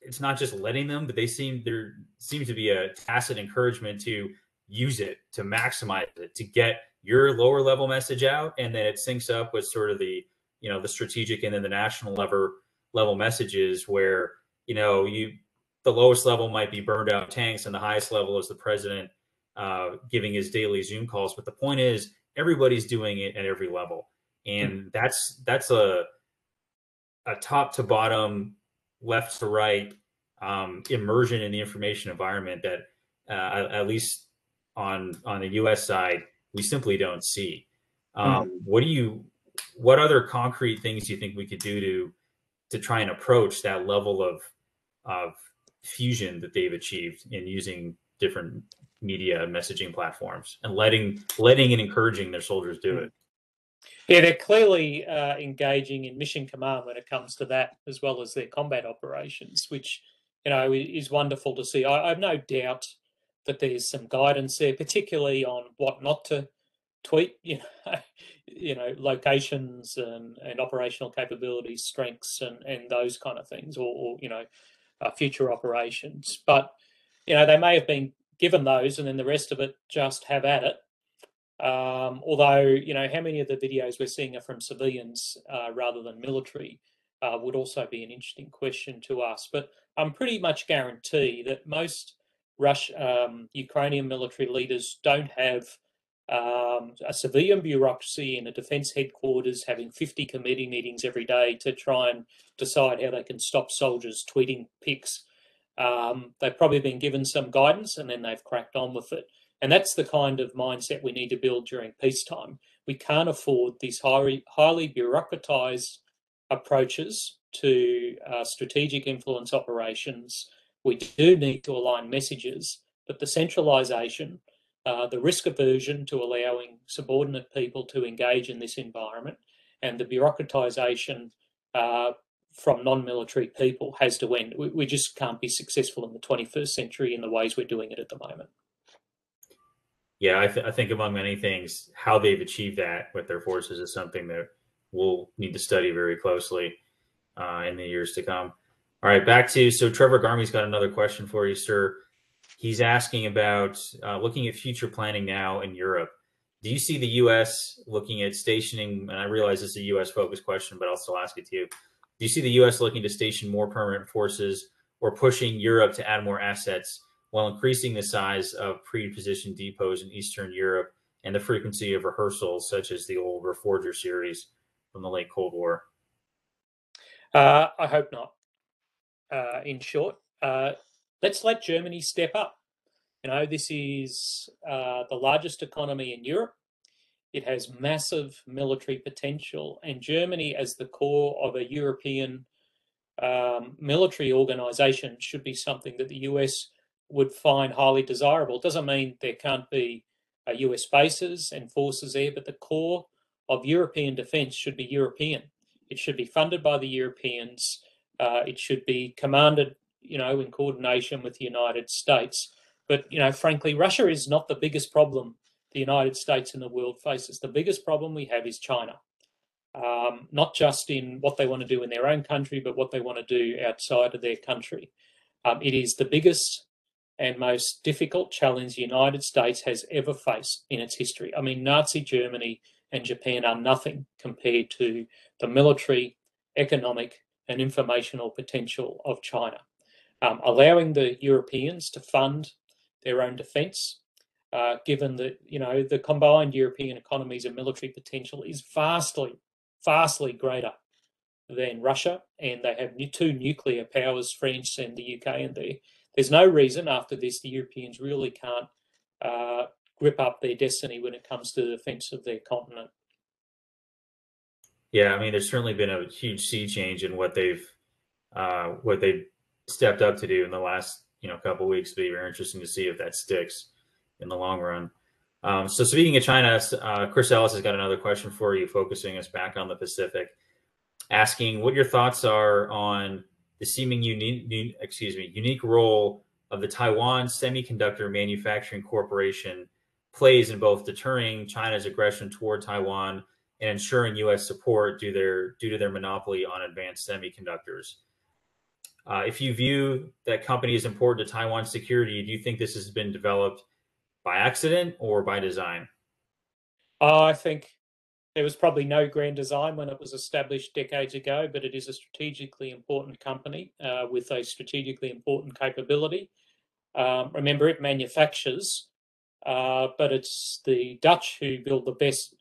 it's not just letting them but they seem there seems to be a tacit encouragement to use it to maximize it to get your lower level message out and then it syncs up with sort of the you know the strategic and then the national level level messages where you know you the lowest level might be burned out tanks and the highest level is the president uh, giving his daily zoom calls but the point is everybody's doing it at every level and mm-hmm. that's that's a a top to bottom left to right um, immersion in the information environment that uh, at least on on the us side we simply don't see. Um, mm-hmm. What do you? What other concrete things do you think we could do to to try and approach that level of of fusion that they've achieved in using different media messaging platforms and letting letting and encouraging their soldiers do it? Yeah, they're clearly uh, engaging in mission command when it comes to that, as well as their combat operations, which you know is wonderful to see. I, I have no doubt that there's some guidance there, particularly on what not to tweet, <laughs> you know, you know, locations and, and operational capabilities, strengths, and and those kind of things, or, or you know, uh, future operations. But you know, they may have been given those, and then the rest of it just have at it. Um, although, you know, how many of the videos we're seeing are from civilians uh, rather than military uh, would also be an interesting question to ask. But I'm pretty much guarantee that most Rush, um, Ukrainian military leaders don't have um, a civilian bureaucracy in a defence headquarters having 50 committee meetings every day to try and decide how they can stop soldiers tweeting pics. Um, they've probably been given some guidance and then they've cracked on with it. And that's the kind of mindset we need to build during peacetime. We can't afford these highly, highly bureaucratized approaches to uh, strategic influence operations we do need to align messages, but the centralisation, uh, the risk aversion to allowing subordinate people to engage in this environment, and the bureaucratisation uh, from non-military people has to end. We, we just can't be successful in the 21st century in the ways we're doing it at the moment. Yeah, I, th- I think among many things, how they've achieved that with their forces is something that we'll need to study very closely uh, in the years to come. All right, back to so Trevor Garmey's got another question for you, sir. He's asking about uh, looking at future planning now in Europe. Do you see the U.S. looking at stationing? And I realize this is a U.S. focused question, but I'll still ask it to you. Do you see the U.S. looking to station more permanent forces or pushing Europe to add more assets while increasing the size of pre-positioned depots in Eastern Europe and the frequency of rehearsals, such as the old Reforger series from the late Cold War? Uh, I hope not uh, in short. Uh, let's let Germany step up. You know, this is uh, the largest economy in Europe. It has massive military potential, and Germany, as the core of a European um, military organization, should be something that the US would find highly desirable. It doesn't mean there can't be US uh, bases and forces there, but the core of European defense should be European. It should be funded by the Europeans uh, it should be commanded, you know, in coordination with the United States. But you know, frankly, Russia is not the biggest problem the United States and the world faces. The biggest problem we have is China. um, not just in what they want to do in their own country, but what they want to do outside of their country. Um, it is the biggest and most difficult challenge the United States has ever faced in its history. I mean, Nazi Germany and Japan are nothing compared to the military, economic, and informational potential of China. Um, allowing the Europeans to fund their own defence, uh, given that you know the combined European economies and military potential is vastly, vastly greater than Russia, and they have two nuclear powers, France and the UK, and there. There's no reason after this the Europeans really can't uh, grip up their destiny when it comes to the defence of their continent. Yeah, I mean, there's certainly been a huge sea change in what they've uh, what they've stepped up to do in the last you know couple weeks. It'll be very interesting to see if that sticks in the long run. Um, so speaking of China, uh, Chris Ellis has got another question for you, focusing us back on the Pacific, asking what your thoughts are on the seeming unique, excuse me, unique role of the Taiwan Semiconductor Manufacturing Corporation plays in both deterring China's aggression toward Taiwan and ensuring U.S. support due their due to their monopoly on advanced semiconductors. Uh, if you view that company as important to Taiwan's security, do you think this has been developed by accident or by design? I think there was probably no grand design when it was established decades ago, but it is a strategically important company uh, with a strategically important capability. Um, remember, it manufactures, uh, but it's the Dutch who build the best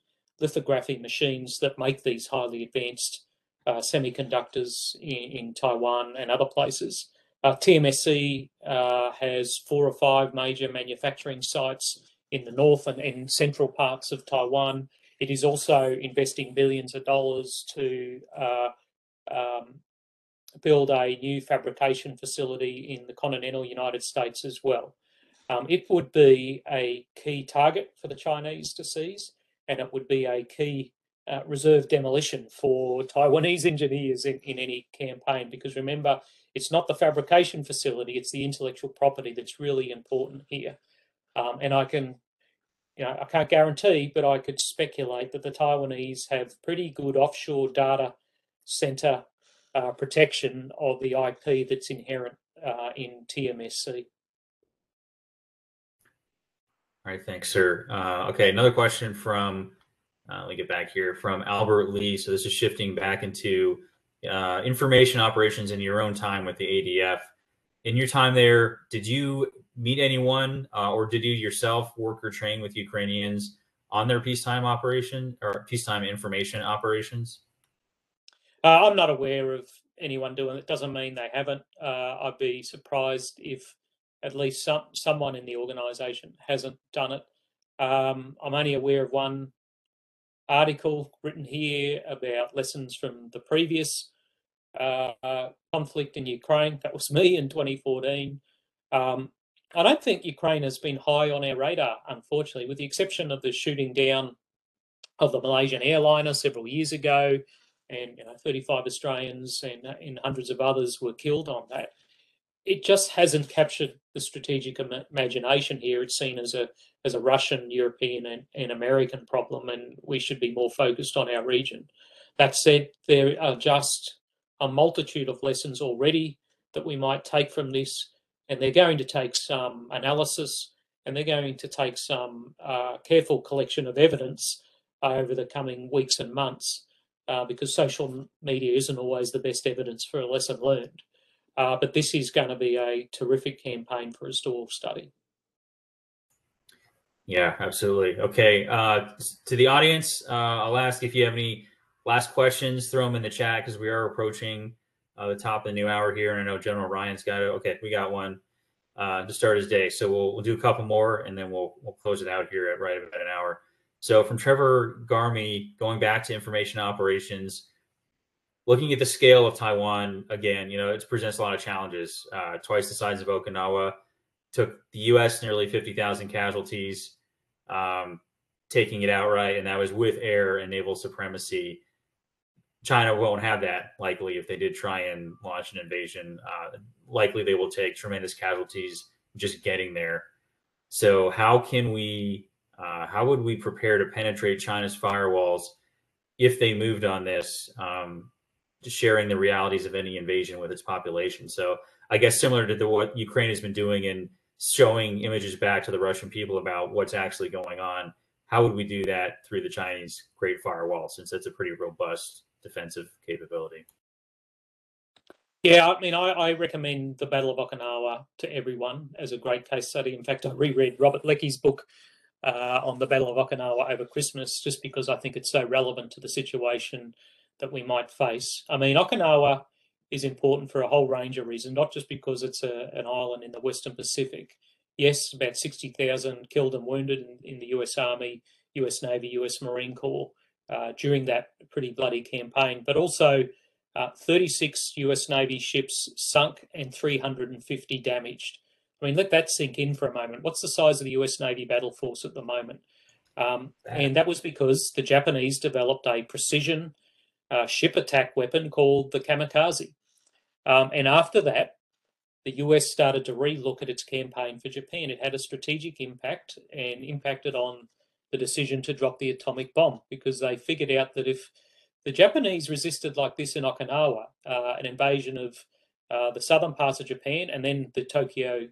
lithography machines that make these highly advanced uh, semiconductors in, in, Taiwan and other places. Uh, TMSC uh, has four or five major manufacturing sites in the north and, and central parts of Taiwan. It is also investing billions of dollars to uh, um, build a new fabrication facility in the continental United States as well. Um, it would be a key target for the Chinese to seize, and it would be a key uh, reserve demolition for Taiwanese <laughs> engineers in, in any campaign. Because remember, it's not the fabrication facility, it's the intellectual property that's really important here. Um, and I can you know, I can't guarantee, but I could speculate that the Taiwanese have pretty good offshore data center uh, protection of the IP that's inherent uh, in TMSC. All right, thanks, sir. Uh, okay, another question from, uh, let me get back here, from Albert Lee. So this is shifting back into uh, information operations in your own time with the ADF. In your time there, did you meet anyone, uh, or did you yourself work or train with Ukrainians on their peacetime operation or peacetime information operations? Uh, I'm not aware of anyone doing it. Doesn't mean they haven't. Uh, I'd be surprised if at least some someone in the organisation hasn't done it. Um, I'm only aware of one article written here about lessons from the previous uh, conflict in Ukraine. That was <laughs> me in 2014. Um, I don't think Ukraine has been high on our radar, unfortunately, with the exception of the shooting down of the Malaysian airliner several years ago, and you know, 35 Australians and, and hundreds of others were killed on that. It just hasn't captured the strategic Im- imagination here. It's seen as a as a Russian, European, and, and American problem, and we should be more focused on our region. That said, there are just a multitude of lessons already that we might take from this and they're going to take some analysis and they're going to take some uh, careful collection of evidence over the coming weeks and months uh, because social media isn't always the best evidence for a lesson learned. Uh, but this is going to be a terrific campaign for us to all study. Yeah, absolutely. Okay. Uh, to the audience, uh, I'll ask if you have any last questions, throw them in the chat because we are approaching uh, the top of the new hour here. And I know General Ryan's got it. Okay, we got one uh, to start his day. So we'll, we'll do a couple more and then we'll, we'll close it out here at right about an hour. So from Trevor Garmy, going back to information operations, looking at the scale of Taiwan again, you know, it presents a lot of challenges. Uh, twice the size of Okinawa, took the U.S. nearly 50,000 casualties, um, taking it outright, and that was with air and naval supremacy. China won't have that likely if they did try and launch an invasion. Uh, likely they will take tremendous casualties just getting there. So how can we, uh, how would we prepare to penetrate China's firewalls if they moved on this, um, sharing the realities of any invasion with its population. So I guess similar to the, what Ukraine has been doing in showing images back to the Russian people about what's actually going on. How would we do that through the Chinese Great Firewall, since that's a pretty robust defensive capability? Yeah, I mean, I, I, recommend the Battle of Okinawa to everyone as a great case study. In fact, I reread Robert Leckie's book uh, on the Battle of Okinawa over Christmas just because I think it's so relevant to the situation that we might face. I mean, Okinawa is important for a whole range of reasons, not just because it's a, an island in the Western Pacific. Yes, about 60,000 killed and wounded in, in, the US Army, US Navy, US Marine Corps uh, during that pretty bloody campaign, but also uh, 36 US Navy ships sunk and 350 damaged. I mean, let that sink in for a moment. What's the size of the US Navy battle force at the moment? Um, and that was because the Japanese developed a precision uh, ship attack weapon called the kamikaze. Um, and after that, the US started to relook at its campaign for Japan. It had a strategic impact and impacted on the decision to drop the atomic bomb because they figured out that if the Japanese resisted like this in Okinawa, uh, an invasion of uh, the southern parts of Japan, and then the Tokyo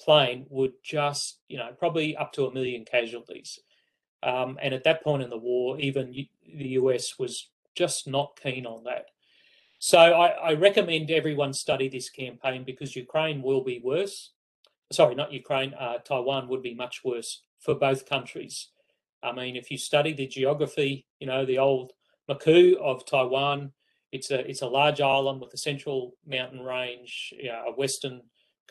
plain would just, you know, probably up to a million casualties. Um, and at that point in the war, even the US was just not keen on that. So I, I, recommend everyone study this campaign because Ukraine will be worse. Sorry, not Ukraine, uh, Taiwan would be much worse for both countries. I mean, if you study the geography, you know, the old Maku of Taiwan, it's a it's a large island with a central mountain range, you know, a western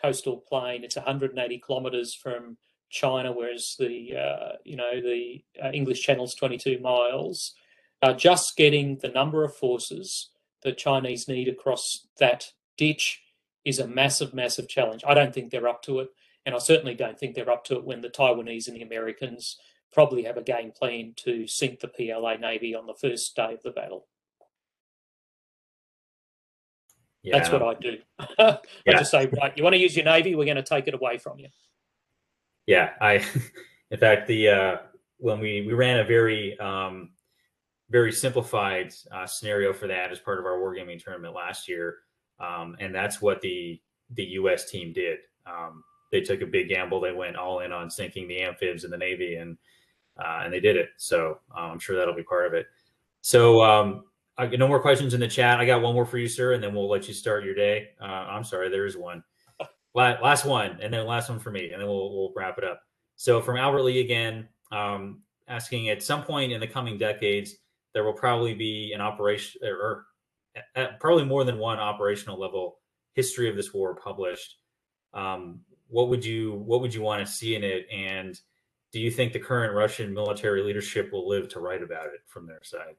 coastal plain. It's 180 kilometers from China, whereas the uh, you know the uh, English Channel's 22 miles. Uh, just getting the number of forces the Chinese need across that ditch is a massive, massive challenge. I don't think they're up to it, and I certainly don't think they're up to it when the Taiwanese and the Americans probably have a game plan to sink the PLA Navy on the first day of the battle. Yeah. That's what I do. <laughs> I yeah. just say, right, you want to use your Navy, we're going to take it away from you. Yeah, I, <laughs> in fact, the uh, when we we ran a very um, very simplified uh, scenario for that as part of our wargaming tournament last year, um, and that's what the the U.S. team did. Um, they took a big gamble. They went all in on sinking the amphibs in the Navy, and uh, and they did it. So uh, I'm sure that'll be part of it. So um, I, no more questions in the chat. I got one more for you, sir, and then we'll let you start your day. Uh, I'm sorry, there is one. Last one, and then last one for me, and then we'll we'll wrap it up. So from Albert Lee again, um, asking at some point in the coming decades, there will probably be an operation or, probably more than one operational level history of this war published. Um, what would you what would you want to see in it, and do you think the current Russian military leadership will live to write about it from their side?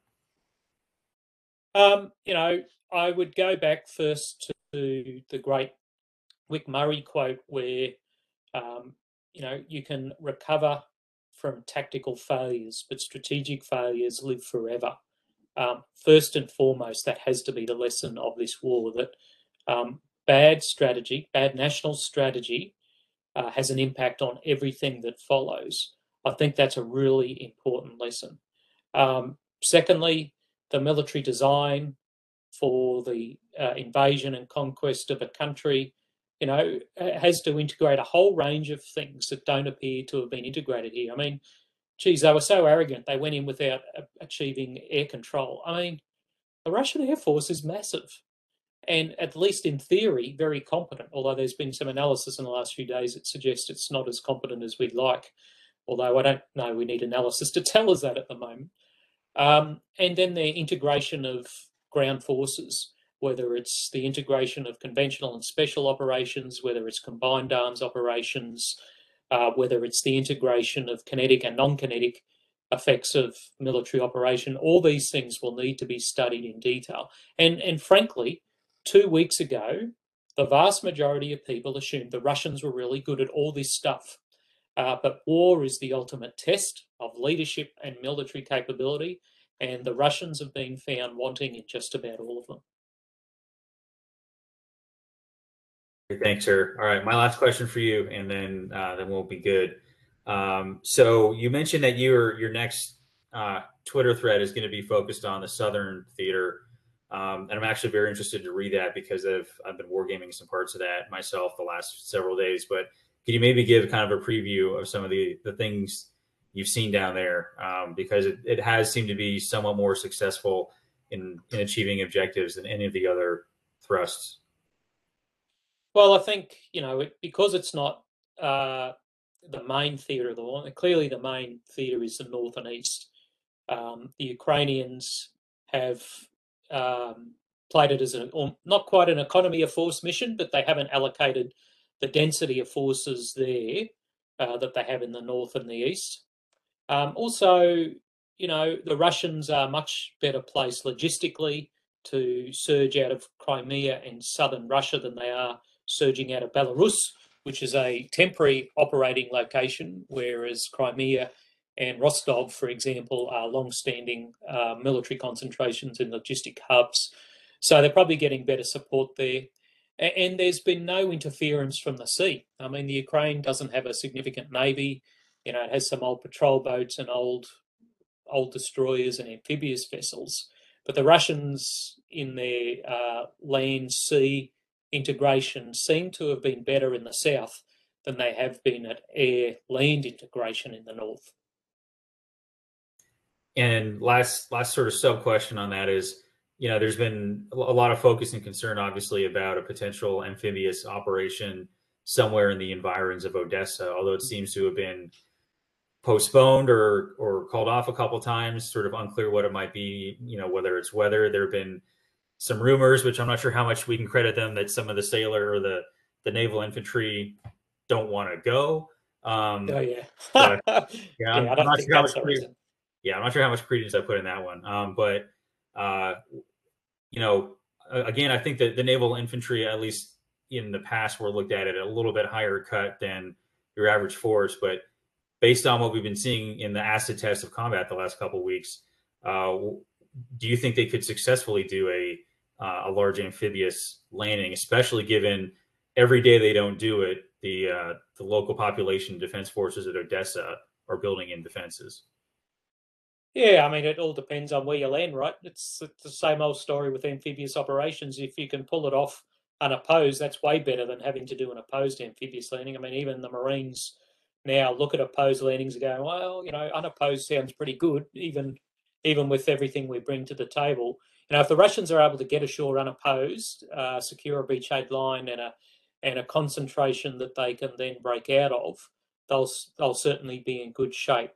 Um, you know, I would go back first to the great Wick Murray quote, where um, you know you can recover from tactical failures, but strategic failures live forever. Um, first and foremost, that has to be the lesson of this war that um, bad strategy, bad national strategy, uh, has an impact on everything that follows. I think that's a really important lesson. Um, secondly, the military design for the uh, invasion and conquest of a country, you know, has to integrate a whole range of things that don't appear to have been integrated here. I mean, geez, they were so arrogant they went in without achieving air control. I mean, the Russian Air Force is massive and at least in theory, very competent. Although there's been some analysis in the last few days that suggests it's not as competent as we'd like. Although I don't know, we need analysis to <laughs> tell us that at the moment. Um, and then the integration of ground forces, whether it's the integration of conventional and special operations, whether it's combined arms operations, uh, whether it's the integration of kinetic and non-kinetic effects of military operation, all these things will need to be studied in detail. And, and frankly, two weeks ago, the vast majority of people assumed the Russians were really good at all this stuff. Uh, but war is the ultimate test of leadership and military capability, and the Russians have been found wanting in just about all of them. Thanks, sir. All right, my last question for you, and then uh, then we'll be good. Um, so you mentioned that your your next uh, Twitter thread is going to be focused on the Southern Theater, um, and I'm actually very interested to read that because I've I've been wargaming some parts of that myself the last several days. But could you maybe give kind of a preview of some of the the things you've seen down there? Um, because it, it has seemed to be somewhat more successful in in achieving objectives than any of the other thrusts. Well, I think you know it, because it's not uh, the main theatre of the war. Clearly, the main theatre is the north and east. Um, the Ukrainians have um, played it as a not quite an economy of force mission, but they haven't allocated the density of forces there uh, that they have in the north and the east. Um, also, you know, the Russians are much better placed logistically to surge out of Crimea and southern Russia than they are surging out of Belarus which is a temporary operating location, whereas Crimea and Rostov, for example, are long-standing uh, military concentrations and logistic hubs. So they're probably getting better support there. And there's been no interference from the sea. I mean, the Ukraine doesn't have a significant navy. You know, it has some old patrol boats and old old destroyers and amphibious vessels. But the Russians in their uh, land, sea, integration seem to have been better in the south than they have been at air land integration in the north. And last last sort of sub question on that is, you know, there's been a lot of focus and concern, obviously, about a potential amphibious operation somewhere in the environs of Odessa, although it seems to have been postponed or or called off a couple times. Sort of unclear what it might be. You know, whether it's weather. There have been some rumors, which I'm not sure how much we can credit them, that some of the sailor or the the naval infantry don't want to go. Um, oh yeah, but, <laughs> yeah, I'm, I'm not sure how much credence, yeah, I'm not sure how much credence I put in that one. Um, but uh, you know, again, I think that the naval infantry, at least in the past, were looked at at a little bit higher cut than your average force. But based on what we've been seeing in the acid test of combat the last couple weeks, uh, do you think they could successfully do a uh, a large amphibious landing, especially given every day they don't do it, the uh, the local population defense forces at Odessa are building in defenses. Yeah, I mean, it all depends on where you land, right? It's, it's the same old story with amphibious operations. If you can pull it off unopposed, that's way better than having to do an opposed amphibious landing. I mean, even the Marines now look at opposed landings and go, well, you know, unopposed sounds pretty good, even even with everything we bring to the table. Know, if the Russians are able to get ashore unopposed, uh, secure a beachhead line and a and a concentration that they can then break out of, they'll they'll certainly be in good shape.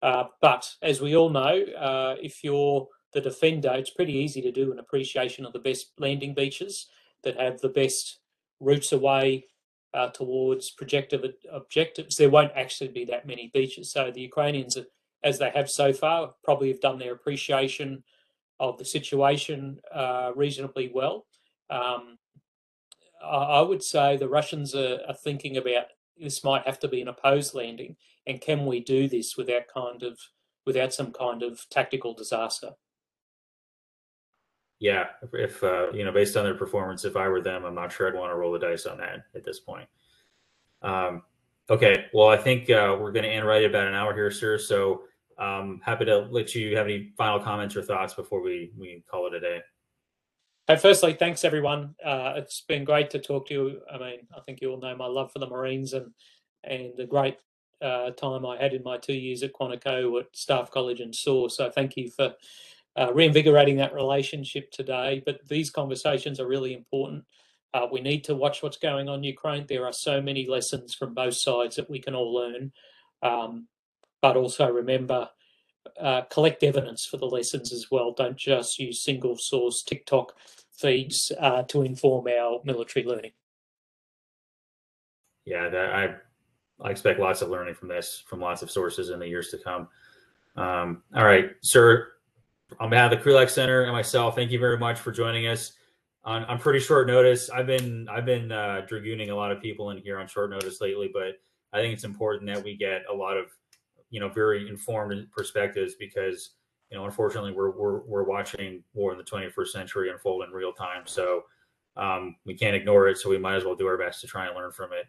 Uh, but as we all know, uh, if you're the defender, it's pretty easy to do an appreciation of the best landing beaches that have the best routes away uh, towards projective objectives. There won't actually be that many beaches. So the Ukrainians, as they have so far, probably have done their appreciation of the situation uh, reasonably well. Um, I would say the Russians are, are, thinking about this might have to be an opposed landing, and can we do this without kind of without some kind of tactical disaster? Yeah, if, uh, you know, based on their performance, if I were them, I'm not sure I'd want to roll the dice on that at this point. Um, okay, well, I think uh, we're going to end right about an hour here, sir. So um, happy to let you have any final comments or thoughts before we we call it a day. Hey, firstly, thanks everyone. Uh, it's been great to talk to you. I mean, I think you all know my love for the Marines and and the great uh, time I had in my two years at Quantico at Staff College and SAW. So thank you for uh, reinvigorating that relationship today. But these conversations are really important. Uh, we need to watch what's going on in Ukraine. There are so many lessons from both sides that we can all learn. Um, but also remember uh, collect evidence for the lessons as well. Don't just use single source TikTok feeds uh, to inform our military learning. Yeah, that, I I expect lots of learning from this from lots of sources in the years to come. Um, all right, sir. On behalf of the Krulak Center and myself, thank you very much for joining us on, on pretty short notice. I've been I've been uh, dragooning a lot of people in here on short notice lately, but I think it's important that we get a lot of you know very informed perspectives because you know unfortunately we're we're, we're watching war in the 21st century unfold in real time so um, we can't ignore it so we might as well do our best to try and learn from it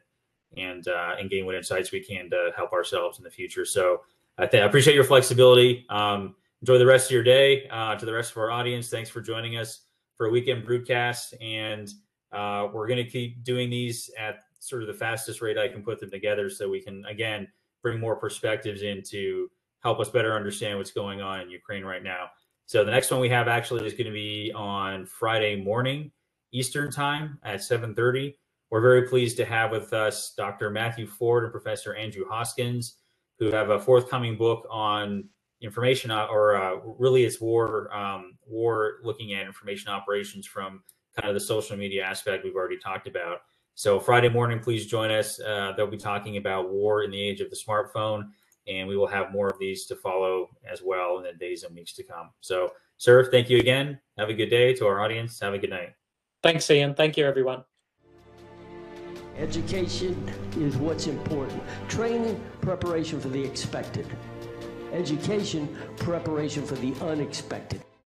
and uh, and gain what insights we can to help ourselves in the future so I, th- I appreciate your flexibility. Um, enjoy the rest of your day. Uh, to the rest of our audience, thanks for joining us for a weekend broadcast. And uh, we're going to keep doing these at sort of the fastest rate I can put them together so we can, again, bring more perspectives in to help us better understand what's going on in Ukraine right now. So the next one we have actually is going to be on Friday morning Eastern time at 7:30. We're very pleased to have with us Dr. Matthew Ford and Professor Andrew Hoskins, who have a forthcoming book on information or uh, really it's war um, war looking at information operations from kind of the social media aspect we've already talked about. So Friday morning, please join us. Uh, they'll be talking about war in the age of the smartphone, and we will have more of these to follow as well in the days and weeks to come. So, sir, thank you again. Have a good day to our audience. Have a good night. Thanks, Ian. Thank you, everyone. Education is what's important. Training, preparation for the expected. Education, preparation for the unexpected.